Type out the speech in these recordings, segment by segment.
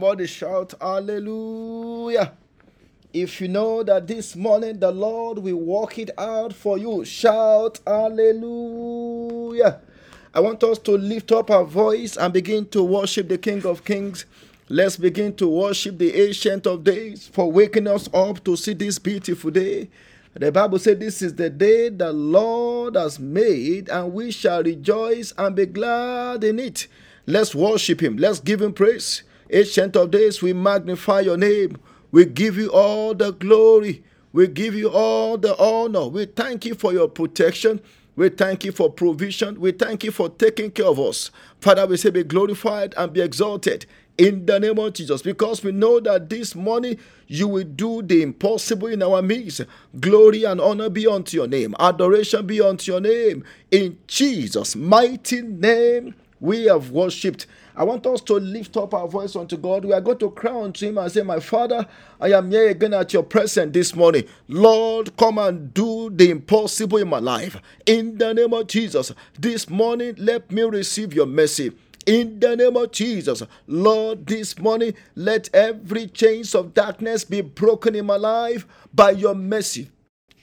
Somebody shout hallelujah. If you know that this morning the Lord will work it out for you, shout hallelujah. I want us to lift up our voice and begin to worship the King of Kings. Let's begin to worship the Ancient of Days for waking us up to see this beautiful day. The Bible said, This is the day the Lord has made, and we shall rejoice and be glad in it. Let's worship Him. Let's give Him praise. Ancient of Days, we magnify your name. We give you all the glory. We give you all the honor. We thank you for your protection. We thank you for provision. We thank you for taking care of us. Father, we say be glorified and be exalted in the name of Jesus because we know that this morning you will do the impossible in our midst. Glory and honor be unto your name, adoration be unto your name. In Jesus' mighty name, we have worshipped. I want us to lift up our voice unto God. We are going to cry unto Him and say, My Father, I am here again at your presence this morning. Lord, come and do the impossible in my life. In the name of Jesus, this morning, let me receive your mercy. In the name of Jesus, Lord, this morning, let every chains of darkness be broken in my life by your mercy.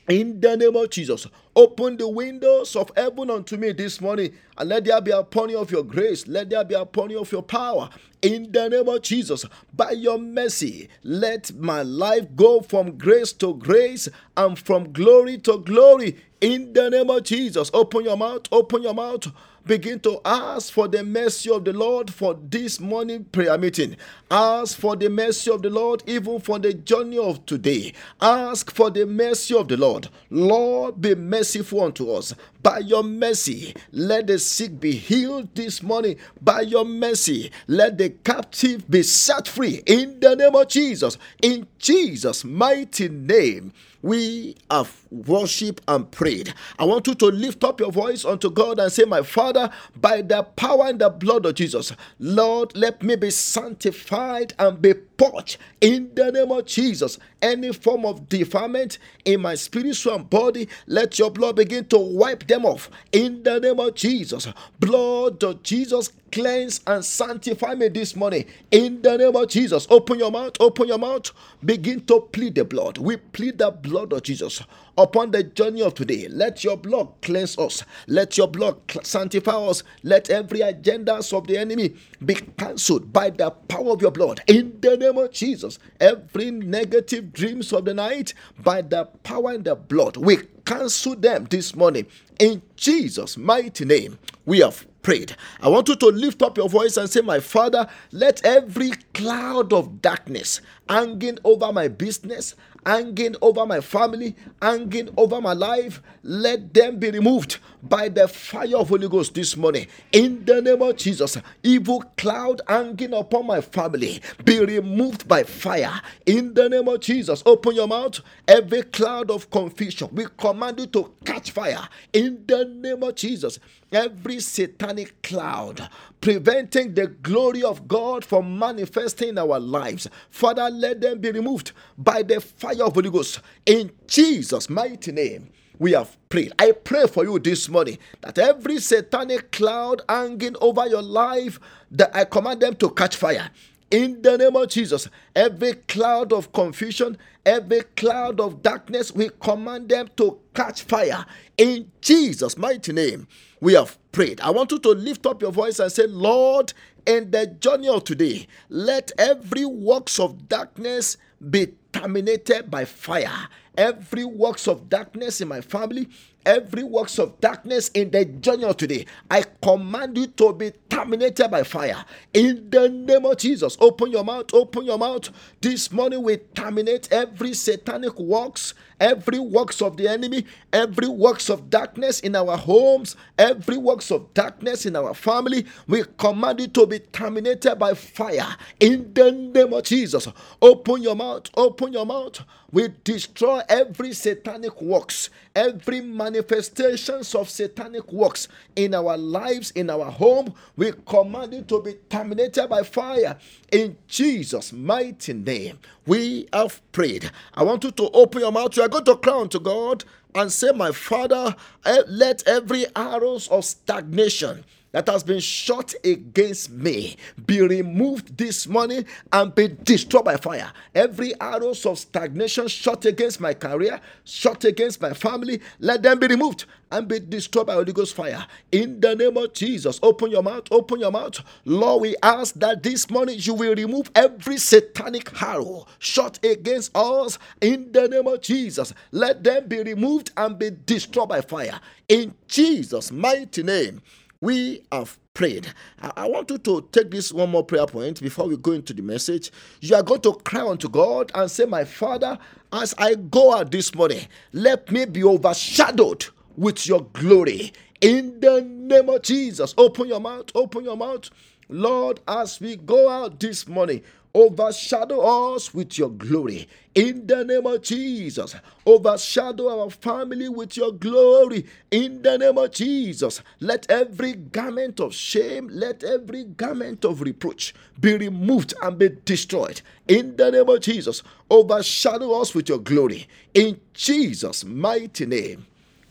In the name of Jesus, open the windows of heaven unto me this morning and let there be upon you of your grace. Let there be upon you of your power. In the name of Jesus, by your mercy, let my life go from grace to grace and from glory to glory. In the name of Jesus, open your mouth, open your mouth begin to ask for the mercy of the Lord for this morning prayer meeting. Ask for the mercy of the Lord even for the journey of today. Ask for the mercy of the Lord. Lord, be merciful unto us. By your mercy, let the sick be healed this morning. By your mercy, let the captive be set free. In the name of Jesus. In Jesus' mighty name we have worshiped and prayed. I want you to lift up your voice unto God and say, My Father, by the power and the blood of Jesus, Lord, let me be sanctified and be purged in the name of Jesus. Any form of defilement in my spiritual body, let your blood begin to wipe them off in the name of Jesus. Blood of Jesus cleanse and sanctify me this morning in the name of Jesus. Open your mouth, open your mouth, begin to plead the blood. We plead the blood of Jesus upon the journey of today. Let your blood cleanse us, let your blood sanctify us, let every agenda of the enemy be cancelled by the power of your blood in the name of Jesus. Every negative dreams of the night by the power and the blood, we cancel them this morning in Jesus' mighty name. We have prayed. I want you to lift up your voice and say, My Father, let every cloud of darkness hanging over my business, hanging over my family, hanging over my life, let them be removed by the fire of Holy Ghost this morning. In the name of Jesus, evil cloud hanging upon my family be removed by fire. In the name of Jesus, open your mouth. Every cloud of confusion, we command you to catch fire. In the name of Jesus, every satanic cloud preventing the glory of God from manifesting in our lives, Father, let them be removed by the fire of Holy Ghost. In Jesus' mighty name we have prayed. I pray for you this morning that every satanic cloud hanging over your life, that I command them to catch fire. In the name of Jesus, every cloud of confusion, every cloud of darkness, we command them to catch fire. In Jesus' mighty name, we have prayed. I want you to lift up your voice and say, Lord, in the journey of today, let every works of darkness be terminated by fire every works of darkness in my family, every works of darkness in the journey of today. I command you to be terminated by fire. In the name of Jesus, open your mouth, open your mouth. This morning we terminate every satanic works, every works of the enemy, every works of darkness in our homes, every works of darkness in our family. We command it to be terminated by fire. In the name of Jesus, open your mouth, open your mouth. We destroy every satanic works, every manifestations of satanic works in our lives, in our home. We command it to be terminated by fire in Jesus' mighty name. We have prayed. I want you to open your mouth. You are going to cry unto God and say, My Father, eh, let every arrows of stagnation that has been shot against me be removed this morning and be destroyed by fire. Every arrows of stagnation shot against my career, shot against my family, let them be removed and be destroyed by Holy Ghost fire. In the name of Jesus, open your mouth, open your mouth. Lord, we ask that this morning you will remove every satanic arrow shot against us. In the name of Jesus, let them be removed and be destroyed by fire. In Jesus' mighty name, we have prayed. I want you to take this one more prayer point before we go into the message. You are going to cry unto God and say, My Father, as I go out this morning, let me be overshadowed with your glory. In the name of Jesus, open your mouth, open your mouth. Lord, as we go out this morning, overshadow us with your glory. In the name of Jesus, overshadow our family with your glory. In the name of Jesus, let every garment of shame, let every garment of reproach be removed and be destroyed. In the name of Jesus, overshadow us with your glory. In Jesus' mighty name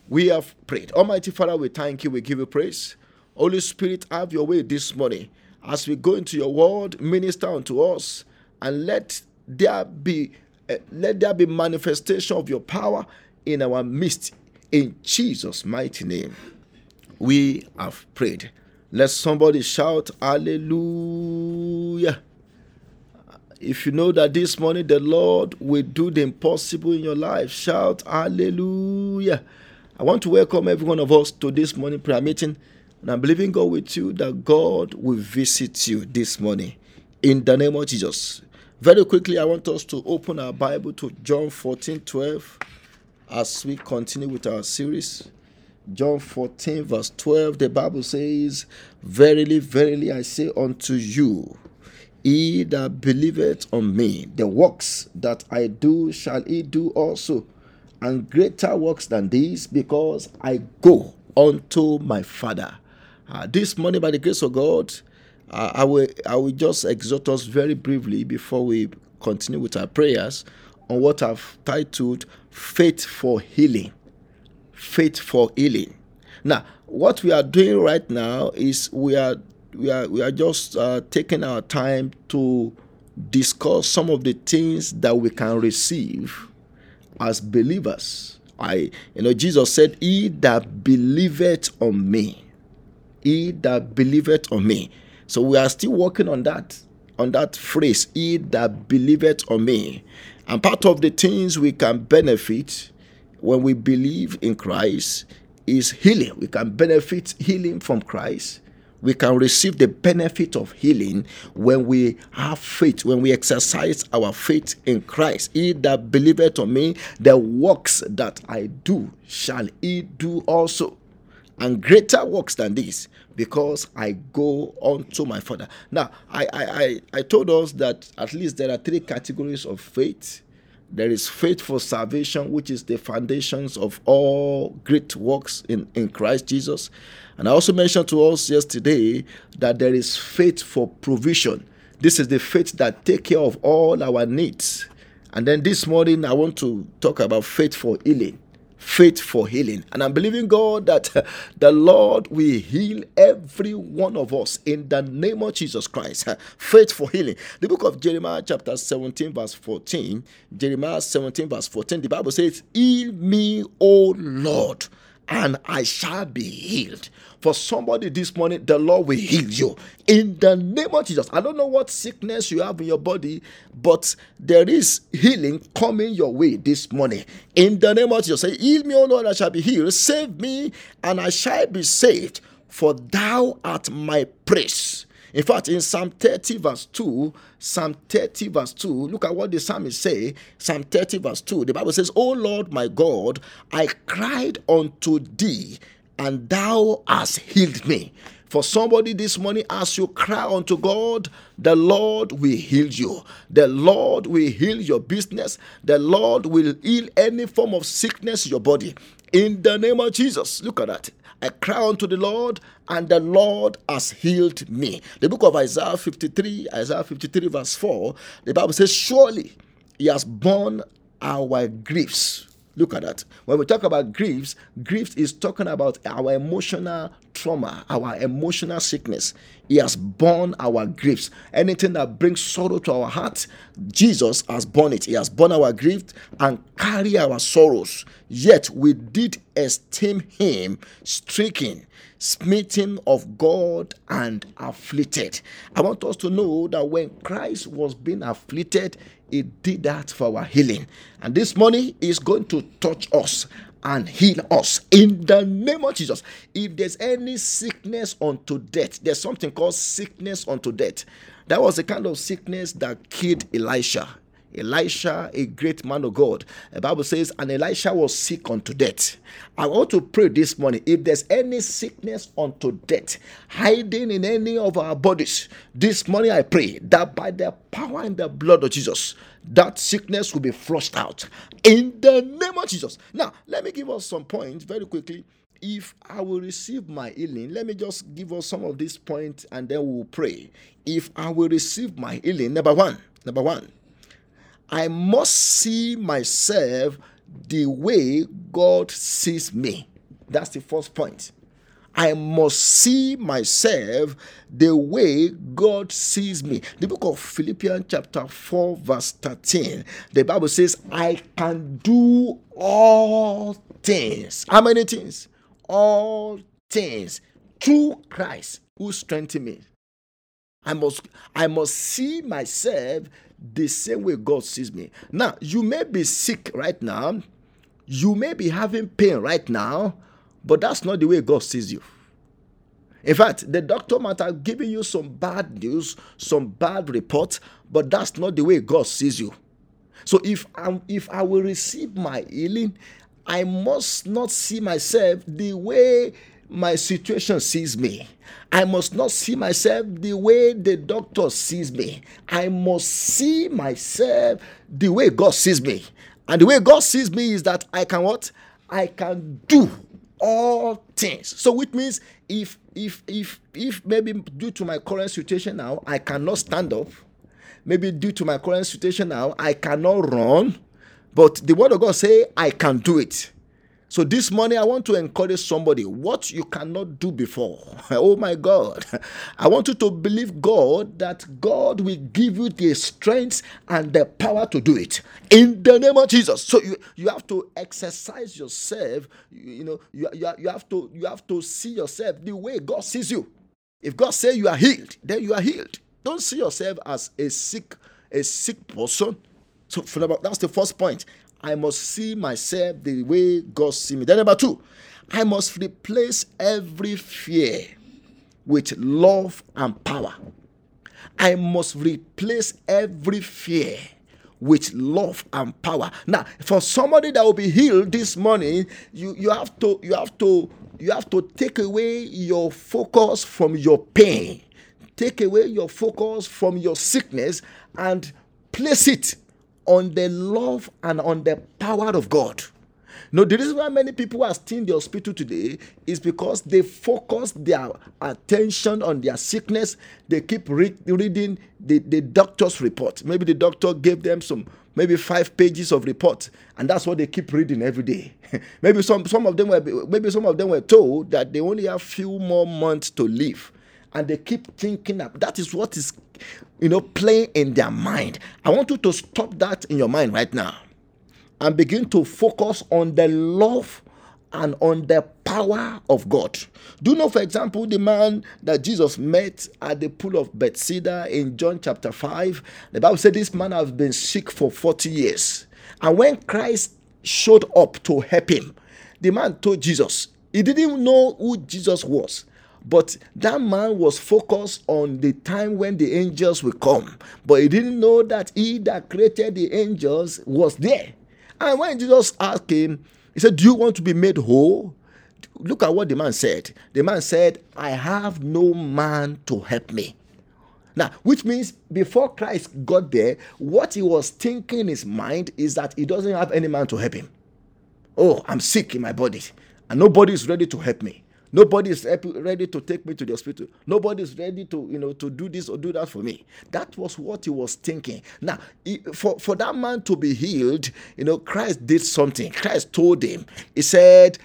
we have prayed. Almighty Father, we thank you. We give you praise. Holy Spirit, have your way this morning as we go into your word. Minister unto us, and let there be uh, let there be manifestation of your power in our midst. In Jesus' mighty name, we have prayed. Let somebody shout Hallelujah. If you know that this morning the Lord will do the impossible in your life, shout Hallelujah. I want to welcome every one of us to this morning prayer meeting. And I'm believing God with you that God will visit you this morning in the name of Jesus. Very quickly, I want us to open our Bible to John 14 12 as we continue with our series. John 14, verse 12, the Bible says, Verily, verily, I say unto you, he that believeth on me, the works that I do shall he do also and greater works than these because I go unto my Father. Uh, this morning, by the grace of God, uh, I will I will just exhort us very briefly before we continue with our prayers on what I've titled "Faith for Healing." Faith for healing. Now, what we are doing right now is we are we are we are just uh, taking our time to discuss some of the things that we can receive as believers. I, you know, Jesus said, He that believeth on me, he that believeth on me. So we are still working on that, on that phrase, he that believeth on me. And part of the things we can benefit when we believe in Christ is healing. We can benefit healing from Christ we can receive the benefit of healing when we have faith, when we exercise our faith in Christ. He that believeth on me, the works that I do shall he do also. And greater works than this, because I go unto my Father. Now, I, I, I, I told us that at least there are three categories of faith. There is faith for salvation, which is the foundations of all great works in, in Christ Jesus. And I also mentioned to us yesterday that there is faith for provision. This is the faith that take care of all our needs. And then this morning I want to talk about faith for healing. Faith for healing. And I'm believing God that the Lord will heal every one of us in the name of Jesus Christ. Faith for healing. The book of Jeremiah, chapter 17, verse 14. Jeremiah 17, verse 14. The Bible says, Heal me, O Lord and I shall be healed. For somebody this morning, the Lord will heal you in the name of Jesus. I don't know what sickness you have in your body, but there is healing coming your way this morning. In the name of Jesus, say, Heal me, O Lord, I shall be healed. Save me, and I shall be saved, for thou art my praise. In fact, in Psalm 30, verse 2, Psalm 30, verse 2, look at what the psalmist say. Psalm 30, verse 2, the Bible says, O Lord my God, I cried unto thee, and thou hast healed me. For somebody this morning, as you cry unto God, the Lord will heal you. The Lord will heal your business. The Lord will heal any form of sickness in your body. In the name of Jesus. Look at that. I cry unto the Lord, and the Lord has healed me. The book of Isaiah 53, Isaiah 53, verse 4, the Bible says, Surely he has borne our griefs Look at that. When we talk about griefs, griefs is talking about our emotional trauma, our emotional sickness. He has borne our griefs. Anything that brings sorrow to our heart, Jesus has borne it. He has borne our grief and carry our sorrows. Yet we did esteem him stricken, smitten of God, and afflicted. I want us to know that when Christ was being afflicted, he did that for our healing. And this morning is going to touch us and heal us in the name of Jesus. If there's any sickness unto death, there's something called sickness unto death. That was the kind of sickness that killed Elisha. Elisha, a great man of God. The Bible says, and Elisha was sick unto death. I want to pray this morning if there's any sickness unto death hiding in any of our bodies, this morning I pray that by the power and the blood of Jesus, that sickness will be flushed out in the name of Jesus. Now, let me give us some points very quickly if I will receive my healing, let me just give us some of these points and then we'll pray. If I will receive my healing, number one, number one, I must see myself the way God sees me. That's the first point. I must see myself the way God sees me. The book of Philippians, chapter 4, verse 13, the Bible says, I can do all things. How many things? All things through Christ who strengthens me. I must I must see myself the same way God sees me. Now, you may be sick right now, you may be having pain right now, but that's not the way God sees you. In fact, the doctor might have given you some bad news, some bad report, but that's not the way God sees you. So if I if I will receive my healing, I must not see myself the way my situation sees me. I must not see myself the way the doctor sees me. I must see myself the way God sees me. And the way God sees me is that I can what? I can do all things. So which means if if if if maybe due to my current situation now I cannot stand up, maybe due to my current situation now I cannot run, but the word of God say I can do it. So this morning, I want to encourage somebody what you cannot do before. Oh my God. I want you to believe God that God will give you the strength and the power to do it in the name of Jesus. So you, you have to exercise yourself. You, you know, you, you, you, have to, you have to see yourself the way God sees you. If God says you are healed, then you are healed. Don't see yourself as a sick, a sick person. So that's the first point. I must see myself the way God sees me. Then, number two, I must replace every fear with love and power. I must replace every fear with love and power. Now, for somebody that will be healed this morning, you, you have to you have to you have to take away your focus from your pain. Take away your focus from your sickness and place it on the love and on the power of God. No, the reason why many people are still in the hospital today is because they focus their attention on their sickness. They keep re- reading the, the doctor's report. Maybe the doctor gave them some, maybe five pages of report, and that's what they keep reading every day. maybe some, some of them were maybe some of them were told that they only have few more months to live, and they keep thinking that that is what is you know, playing in their mind. I want you to stop that in your mind right now and begin to focus on the love and on the power of God. Do you know, for example, the man that Jesus met at the pool of Bethesda in John chapter 5? The Bible said this man has been sick for 40 years. And when Christ showed up to help him, the man told Jesus, he didn't know who Jesus was. But that man was focused on the time when the angels will come. But he didn't know that he that created the angels was there. And when Jesus asked him, he said, Do you want to be made whole? Look at what the man said. The man said, I have no man to help me. Now, which means before Christ got there, what he was thinking in his mind is that he doesn't have any man to help him. Oh, I'm sick in my body, and nobody is ready to help me. Nobody is ready to take me to the hospital. Nobody is ready to, you know, to do this or do that for me. That was what he was thinking. Now, for, for that man to be healed, you know, Christ did something. Christ told him, He said,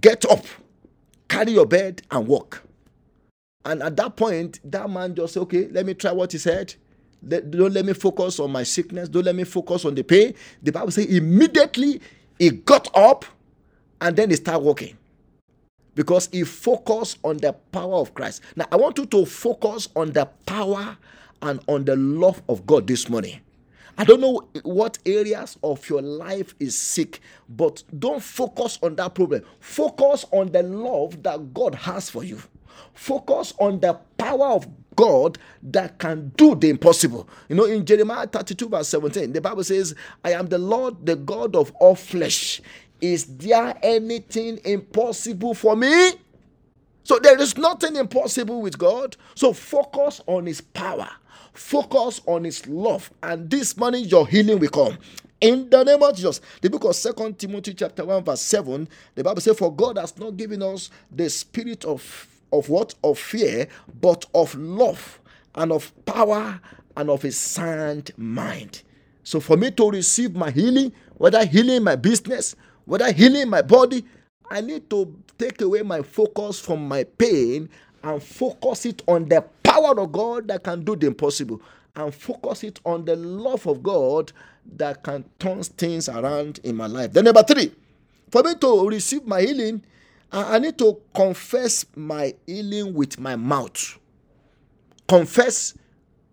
Get up, carry your bed, and walk. And at that point, that man just said, Okay, let me try what he said. don't let me focus on my sickness. Don't let me focus on the pain. The Bible says immediately he got up and then he started walking because he focused on the power of Christ. Now, I want you to focus on the power and on the love of God this morning. I don't know what areas of your life is sick, but don't focus on that problem. Focus on the love that God has for you. Focus on the power of God that can do the impossible. You know, in Jeremiah 32, verse 17, the Bible says, I am the Lord, the God of all flesh. Is there anything impossible for me? So there is nothing impossible with God. So focus on His power, focus on His love, and this morning your healing will come. In the name of Jesus. The book of Second Timothy chapter 1, verse 7, the Bible says, For God has not given us the spirit of, of what? Of fear, but of love and of power and of a sound mind. So for me to receive my healing, whether healing my business, whether healing my body, I need to take away my focus from my pain and focus it on the power of God that can do the impossible and focus it on the love of God that can turn things around in my life. Then, number three, for me to receive my healing, I need to confess my healing with my mouth. Confess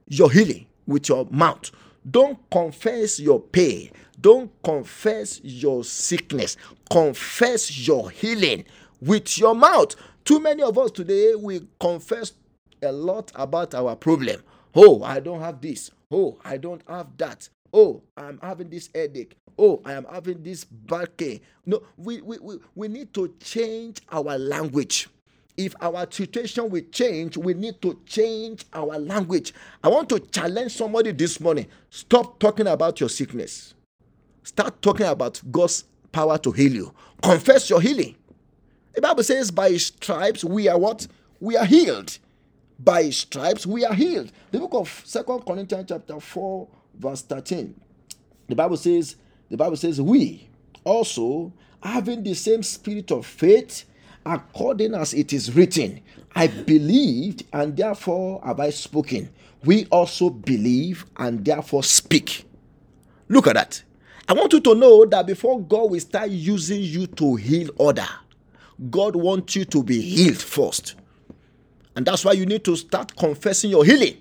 your healing with your mouth. Don't confess your pain. Don't confess your sickness. Confess your healing with your mouth. Too many of us today, we confess a lot about our problem. Oh, I don't have this. Oh, I don't have that. Oh, I'm having this headache. Oh, I am having this back pain. No, we, we, we, we need to change our language. If our situation will change, we need to change our language. I want to challenge somebody this morning. Stop talking about your sickness. Start talking about God's power to heal you. Confess your healing. The Bible says, by his stripes we are what? We are healed. By his stripes we are healed. The book of Second Corinthians chapter 4, verse 13. The Bible says, the Bible says, we also having the same spirit of faith, according as it is written, I believed and therefore have I spoken. We also believe and therefore speak. Look at that. I want you to know that before God will start using you to heal other, God wants you to be healed first. And that's why you need to start confessing your healing.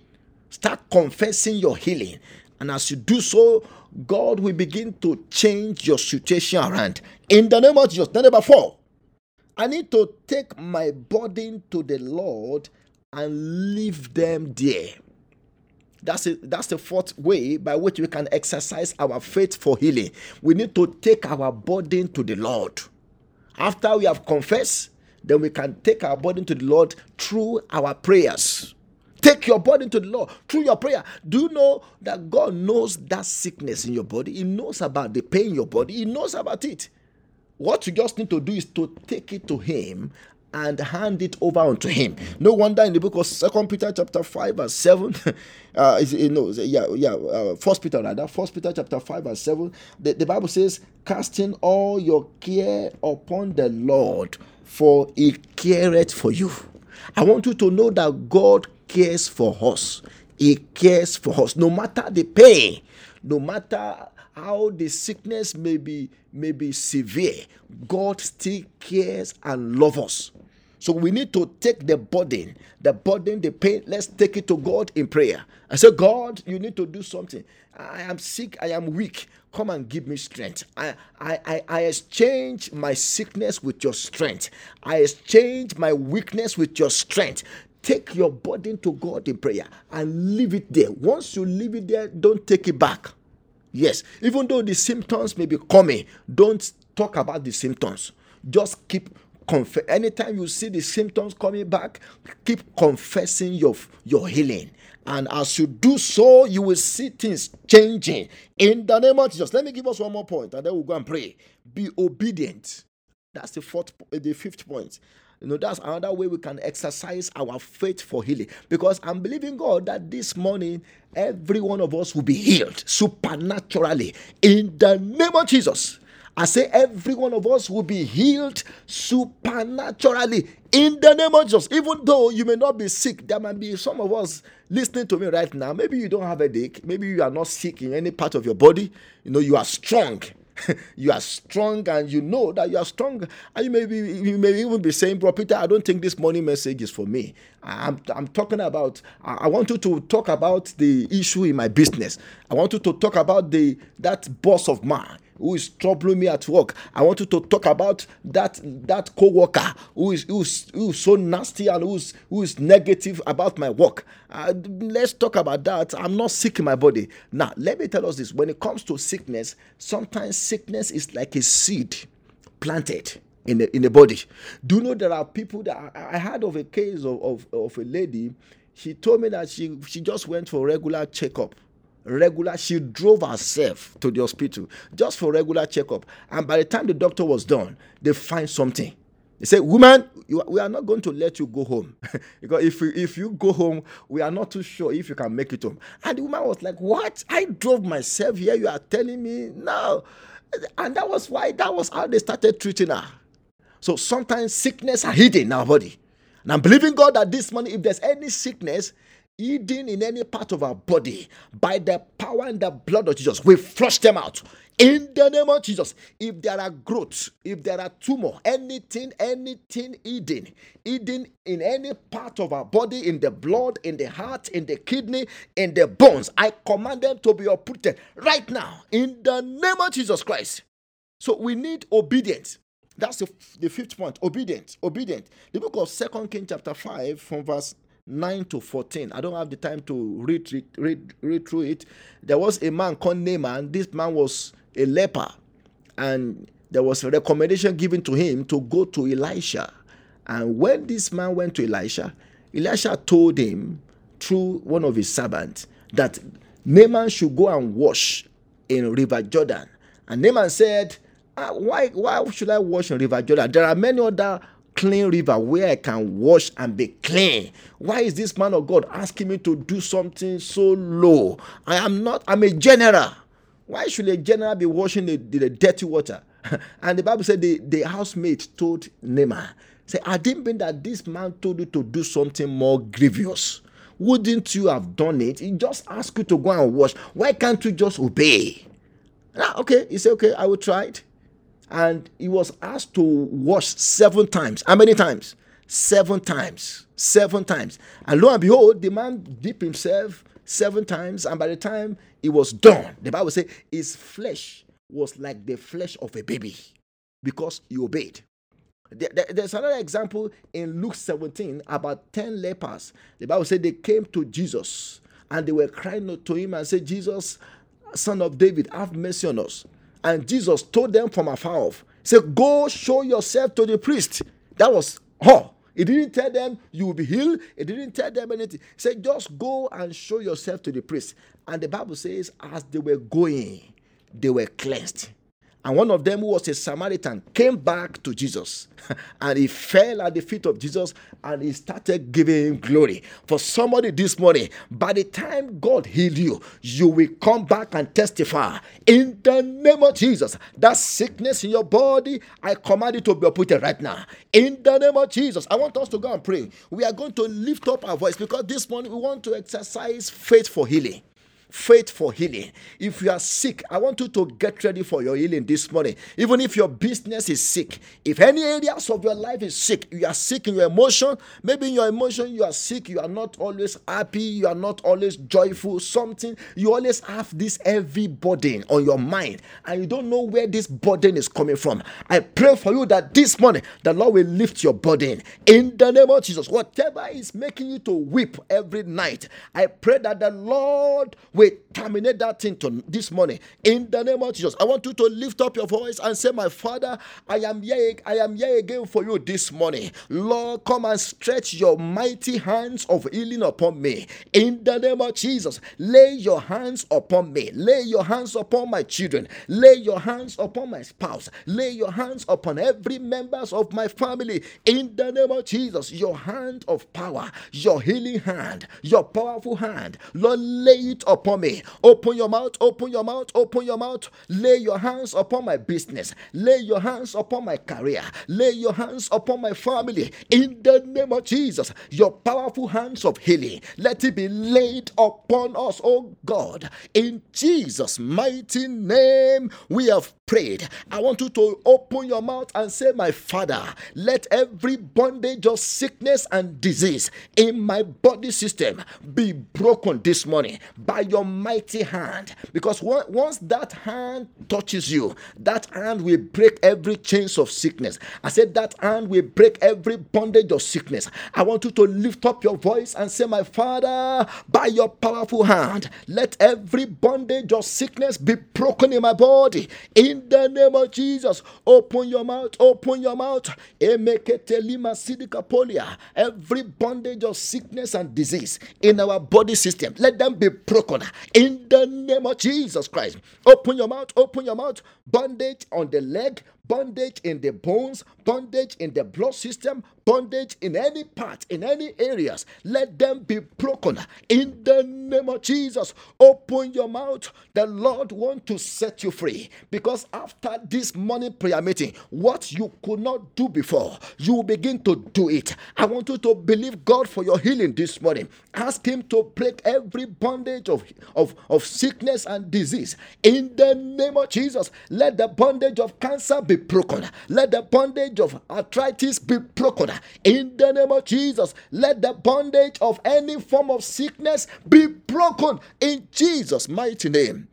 Start confessing your healing. And as you do so, God will begin to change your situation around. In the name of Jesus. Number four, I need to take my burden to the Lord and leave them there. That's it. That's the fourth way by which we can exercise our faith for healing. We need to take our burden to the Lord. After we have confessed, then we can take our burden to the Lord through our prayers. Take your burden to the Lord through your prayer. Do you know that God knows that sickness in your body? He knows about the pain in your body. He knows about it. What you just need to do is to take it to Him and hand it over unto him. No wonder in the book of Second Peter chapter 5 verse 7, uh, is, you know, yeah, yeah, uh, First Peter rather, First Peter chapter 5 verse 7, the, the Bible says, casting all your care upon the Lord, for he careth for you. I want you to know that God cares for us. He cares for us. No matter the pain, no matter how the sickness may be may be severe, God still cares and loves us. So we need to take the burden, the burden, the pain. Let's take it to God in prayer. I say, God, you need to do something. I am sick. I am weak. Come and give me strength. I, I, I, I exchange my sickness with your strength. I exchange my weakness with your strength. Take your burden to God in prayer and leave it there. Once you leave it there, don't take it back. Yes, even though the symptoms may be coming, don't talk about the symptoms. Just keep Conf- anytime you see the symptoms coming back, keep confessing your, your healing. And as you do so, you will see things changing in the name of Jesus. Let me give us one more point and then we'll go and pray. Be obedient. That's the fourth, the fifth point. You know, that's another way we can exercise our faith for healing. Because I'm believing God that this morning, every one of us will be healed supernaturally in the name of Jesus. I say every one of us will be healed supernaturally in the name of Jesus. Even though you may not be sick, there might be some of us listening to me right now. Maybe you don't have a headache. Maybe you are not sick in any part of your body. You know, you are strong. you are strong and you know that you are strong. And you may be, you may even be saying, Bro Peter, I don't think this morning message is for me. I'm, I'm talking about, I want you to talk about the issue in my business. I want you to talk about the that boss of mine who is troubling me at work. I want you to talk about that that co-worker who is who's, who's so nasty and who's who is negative about my work. Uh, let's talk about that. I'm not sick in my body. Now, let me tell us this: when it comes to sickness, sometimes sickness is like a seed planted in the in the body. Do you know there are people that I, I heard of a case of, of, of a lady. She told me that she she just went for regular checkup regular she drove herself to the hospital just for regular checkup. And by the time the doctor was done they find something. They say woman you, we are not going to let you go home. Because if you, if you go home we are not too sure if you can make it home. And the woman was like what? I drove myself here? You are telling me no? And that was why that was how they started treating her. So sometimes sickness are hidden in our body. And i'm believing god that this morning if there's any sickness hidden in any part of our body by the power and the blood of Jesus. We flush them out in the name of Jesus. If there are growths, if there are tumor, anything, anything hidden, hidden in any part of our body, in the blood, in the heart, in the kidney, in the bones, I command them to be uprooted right now in the name of Jesus Christ. So we need obedience. That's the, the fifth point. Obedient. Obedient. The book of Second King chapter 5 from verse 9 to 14. I don't have the time to read, read, read, through it. There was a man called Naaman. This man was a leper, and there was a recommendation given to him to go to Elisha. And when this man went to Elisha, Elisha told him through one of his servants that Naaman should go and wash in River Jordan. And Naaman said, ah, why, why should I wash in River Jordan? There are many other clean river where I can wash and be clean. Why is this man of God asking me to do something so low? I am not, I'm a general. Why should a general be washing the, the, the dirty water? and the Bible said the, the housemaid told Naaman, say, I didn't mean that this man told you to do something more grievous. Wouldn't you have done it? He just asked you to go and wash. Why can't you just obey? Ah, okay, he said, okay, I will try it and he was asked to wash seven times. How many times? Seven times. Seven times. And lo and behold, the man dipped himself seven times, and by the time it was done, the Bible says his flesh was like the flesh of a baby because he obeyed. There's another example in Luke 17 about 10 lepers. The Bible said they came to Jesus and they were crying to him and said, Jesus, son of David, have mercy on us. And Jesus told them from afar off, Say, Go show yourself to the priest. That was all. He didn't tell them you will be healed. He didn't tell them anything. He said, Just go and show yourself to the priest. And the Bible says, as they were going, they were cleansed. And one of them, who was a Samaritan, came back to Jesus and he fell at the feet of Jesus and he started giving him glory. For somebody this morning, by the time God healed you, you will come back and testify in the name of Jesus. That sickness in your body, I command it to be uprooted right now. In the name of Jesus, I want us to go and pray. We are going to lift up our voice because this morning we want to exercise faith for healing faith for healing. If you are sick, I want you to get ready for your healing this morning. Even if your business is sick, if any areas of your life is sick, you are sick in your emotion, maybe in your emotion you are sick, you are not always happy, you are not always joyful, something, you always have this heavy burden on your mind and you don't know where this burden is coming from. I pray for you that this morning the Lord will lift your burden in the name of Jesus. Whatever is making you to weep every night, I pray that the Lord will We terminate that thing to this morning in the name of Jesus. I want you to lift up your voice and say, My Father, I am here, I am here again for you this morning. Lord, come and stretch your mighty hands of healing upon me in the name of Jesus. Lay your hands upon me, lay your hands upon my children, lay your hands upon my spouse, lay your hands upon every members of my family in the name of Jesus. Your hand of power, your healing hand, your powerful hand, Lord, lay it upon me Open your mouth, open your mouth, open your mouth. Lay your hands upon my business. Lay your hands upon my career. Lay your hands upon my family. In the name of Jesus, your powerful hands of healing, let it be laid upon us, oh God. In Jesus' mighty name, we have prayed. I want you to open your mouth and say, My Father, let every bondage of sickness and disease in my body system be broken this morning by your mighty hand. Because once that hand touches you, that hand will break every chains of sickness. I said that hand will break every bondage of sickness. I want you to lift up your voice and say, My Father, by your powerful hand, let every bondage of sickness be broken in my body. In the name of Jesus, open your mouth, open your mouth. Every bondage of sickness and disease in our body system, let them be broken in the name of Jesus Christ. Open your mouth, open your mouth. Bondage on the leg, bondage in the bones, bondage in the blood system, bondage in any part, in any areas, let them be broken in the name of Jesus. Open your mouth. The Lord wants to set you free because after this morning prayer meeting, what you could not do before, you will begin to do it. I want you to believe God for your healing this morning. Ask Him to break every bondage of, of, of sickness and disease in the name of Jesus. Let the bondage of cancer be broken. Let the bondage of arthritis be broken. In the name of Jesus, let the bondage of any form of sickness be broken in Jesus' mighty name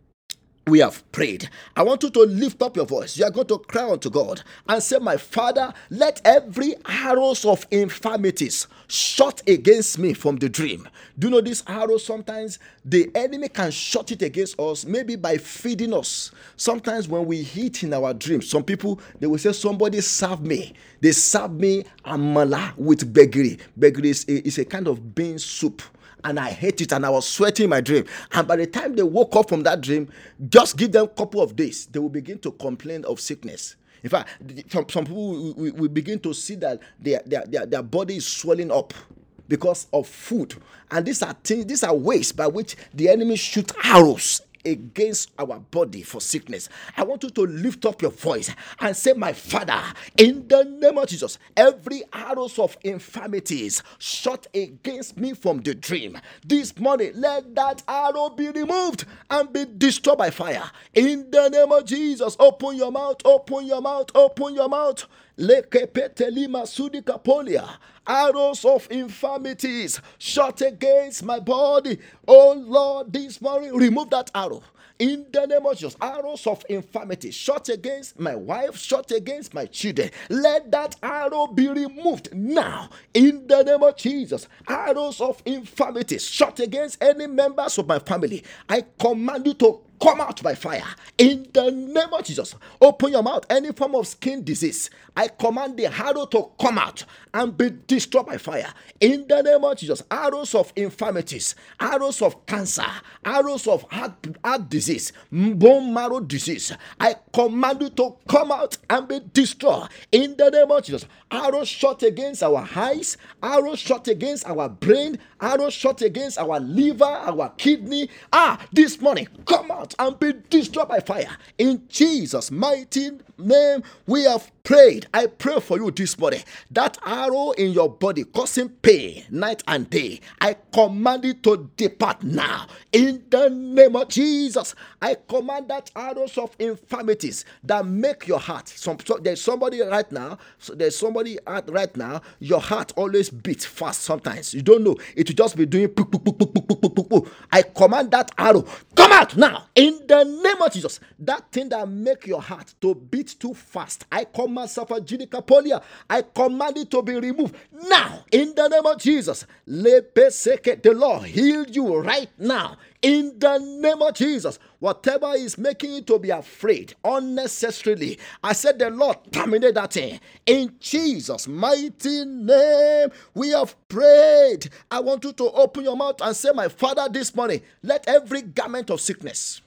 we have prayed. I want you to lift up your voice. You are going to cry unto God and say, My Father, let every arrows of infirmities shot against me from the dream. Do you know this arrow? Sometimes the enemy can shot it against us, maybe by feeding us. Sometimes when we eat in our dreams, some people they will say, Somebody serve me. They serve me amala with gbegiri. Gbegiri is a, is a kind of bean soup and I hate it and I was sweating my dream. And by the time they woke up from that dream, just give them a couple of days, they will begin to complain of sickness. In fact, some, some people we, we begin to see that their, their, their, their body is swelling up because of food. And these are things, these are ways by which the enemy shoot arrows against our body for sickness. I want you to lift up your voice and say, My Father, in the name of Jesus, every arrows of infirmities shot against me from the dream this morning, let that arrow be removed and be destroyed by fire. In the name of Jesus, open your mouth, open your mouth, open your mouth. Arrows of infirmities shot against my body. Oh Lord, this morning, remove that arrow in the name of Jesus. Arrows of infirmity shot against my wife, shot against my children. Let that arrow be removed now in the name of Jesus. Arrows of infirmity shot against any members of my family. I command you to come out by fire in the name of Jesus. Open your mouth. Any form of skin disease, I command the arrow to come out and be destroyed by fire in the name of Jesus. Arrows of infirmities, arrows of cancer, arrows of heart, heart disease, bone marrow disease, I command you to come out and be destroyed in the name of Jesus. Arrows shot against our eyes, arrows shot against our brain, arrows shot against our liver, our kidney. Ah, this morning, come out and be destroyed by fire. In Jesus' mighty name, we have prayed. I pray for you this morning. That arrow in your body causing pain night and day, I command it to depart now. In the name of Jesus, I command that arrows of infirmities that make your heart. Some, so there's somebody right now. So there's somebody at right now. Your heart always beats fast. Sometimes you don't know. It will just be doing. I command that arrow come out now in the name of Jesus. That thing that make your heart to beat too fast. I command Polia. I command it to be removed now in the name of Jesus. The Lord healed you right now In the name of Jesus, whatever is making you to be afraid unnecessarily, I said, the Lord terminate that thing. In Jesus' mighty name, we have prayed. I want you to open your mouth and say, My Father, this morning, let every garment of sickness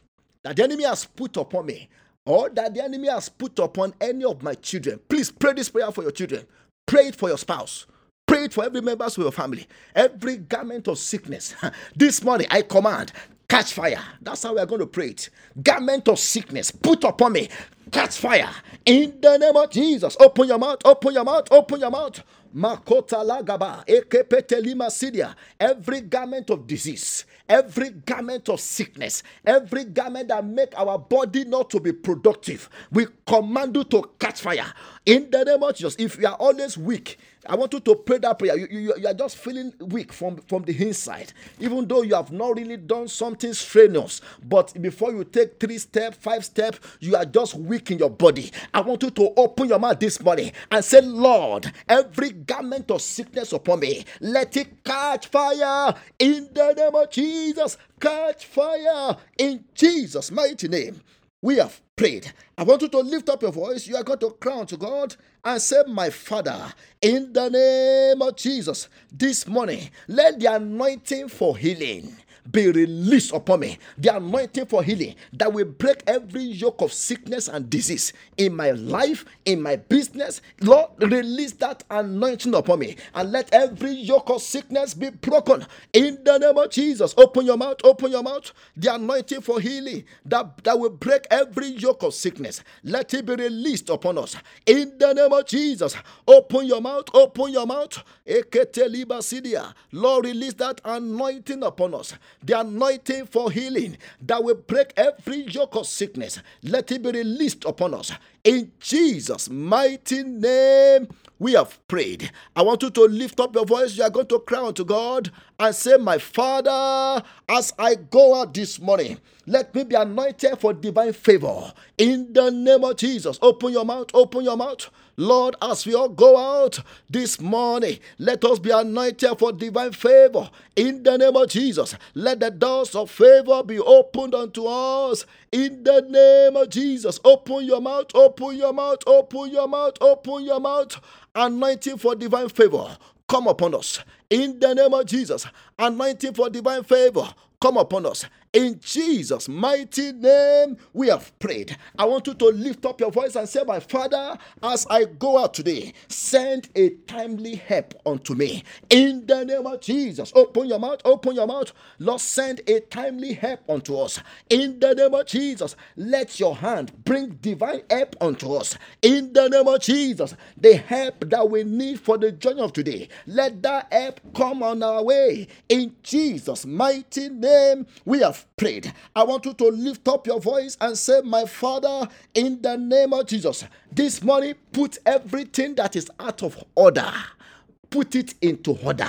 that the enemy has put upon me, or that the enemy has put upon any of my children, please pray this prayer for your children. Pray it for your spouse. Pray it for every member of your family. Every garment of sickness. This morning, I command, catch fire. That's how we are going to pray it. Garment of sickness, put upon me, catch fire. In the name of Jesus, open your mouth, open your mouth, open your mouth. Makota lagaba, ekepete lima sidia. Every garment of disease, every garment of sickness, every garment that make our body not to be productive, we command you to catch fire. In the name of Jesus, if you are always weak, I want you to pray that prayer. You, you, you, are just feeling weak from, from the inside, even though you have not really done something strenuous. But before you take three steps, five steps, you are just weak in your body. I want you to open your mouth this morning and say, Lord, every garment of sickness upon me, let it catch fire in the name of Jesus. Catch fire in Jesus' mighty name. We have prayed. I want you to lift up your voice. You are going to crown to God and say, My Father, in the name of Jesus, this morning, let the anointing for healing be released upon me. The anointing for healing that will break every yoke of sickness and disease in my life, in my business. Lord, release that anointing upon me and let every yoke of sickness be broken in the name of Jesus. Open your mouth, open your mouth. The anointing for healing that, that will break every yoke of sickness. Let it be released upon us in the name of Jesus. Open your mouth, open your mouth. Lord, release that anointing upon us the anointing for healing that will break every yoke of sickness. Let it be released upon us. In Jesus' mighty name, we have prayed. I want you to lift up your voice. You are going to cry unto God and say, My Father, as I go out this morning, let me be anointed for divine favor. In the name of Jesus, open your mouth, open your mouth. Lord, as we all go out this morning, let us be anointed for divine favor. In the name of Jesus, let the doors of favor be opened unto us. In the name of Jesus, open your mouth, open your mouth, open your mouth, open your mouth. Anointing for divine favor come upon us. In the name of Jesus, anointing for divine favor come upon us. In Jesus' mighty name, we have prayed. I want you to lift up your voice and say, My Father, as I go out today, send a timely help unto me. In the name of Jesus, open your mouth, open your mouth. Lord, send a timely help unto us. In the name of Jesus, let your hand bring divine help unto us. In the name of Jesus, the help that we need for the journey of today, let that help come on our way. In Jesus' mighty name, we have prayed. I want you to lift up your voice and say, My Father, in the name of Jesus, this morning put everything that is out of order, put it into order.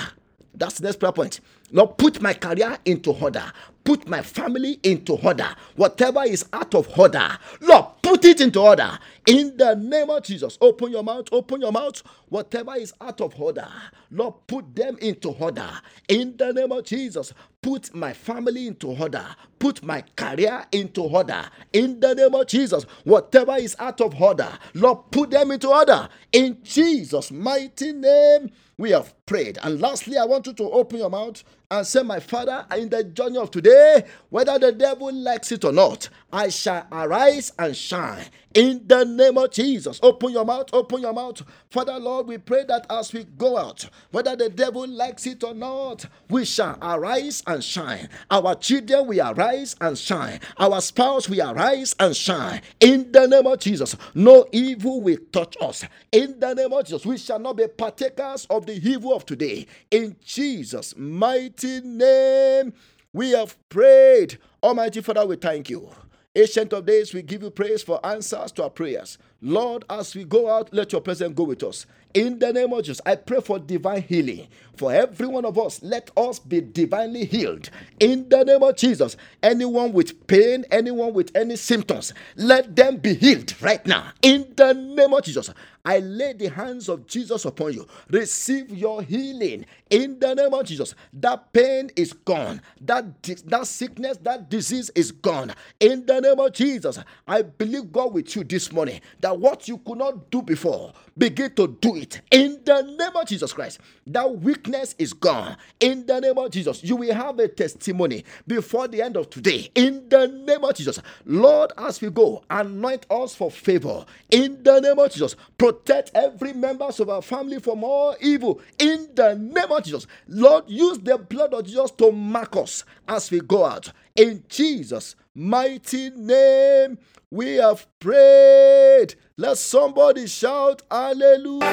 That's the next prayer point. Now put my career into order. Put my family into order. Whatever is out of order, Lord, put it into order. In the name of Jesus, open your mouth, open your mouth. Whatever is out of order, Lord, put them into order. In the name of Jesus, put my family into order. Put my career into order. In the name of Jesus, whatever is out of order, Lord, put them into order. In Jesus' mighty name, we have prayed. And lastly, I want you to open your mouth and say, My Father, in the journey of today, whether the devil likes it or not, I shall arise and shine. In the name of Jesus, open your mouth, open your mouth. Father, Lord, we pray that as we go out, whether the devil likes it or not, we shall arise and shine. Our children will arise and shine. Our spouse will arise and shine. In the name of Jesus, no evil will touch us. In the name of Jesus, we shall not be partakers of the evil of today. In Jesus' mighty name, we have prayed. Almighty Father, we thank you. Ancient of days, we give you praise for answers to our prayers. Lord, as we go out, let your presence go with us. In the name of Jesus, I pray for divine healing for every one of us. Let us be divinely healed. In the name of Jesus, anyone with pain, anyone with any symptoms, let them be healed right now. In the name of Jesus, I lay the hands of Jesus upon you. Receive your healing in the name of Jesus. That pain is gone. That, that sickness, that disease is gone. In the name of Jesus, I believe God with you this morning that what you could not do before, begin to do it in the name of Jesus Christ. That weakness is gone in the name of Jesus. You will have a testimony before the end of today in the name of Jesus. Lord, as we go, anoint us for favor in the name of Jesus. Protect every members of our family from all evil in the name of Jesus. Lord, use the blood of Jesus to mark us as we go out in Jesus' mighty name. We have prayed. Let somebody shout, Hallelujah.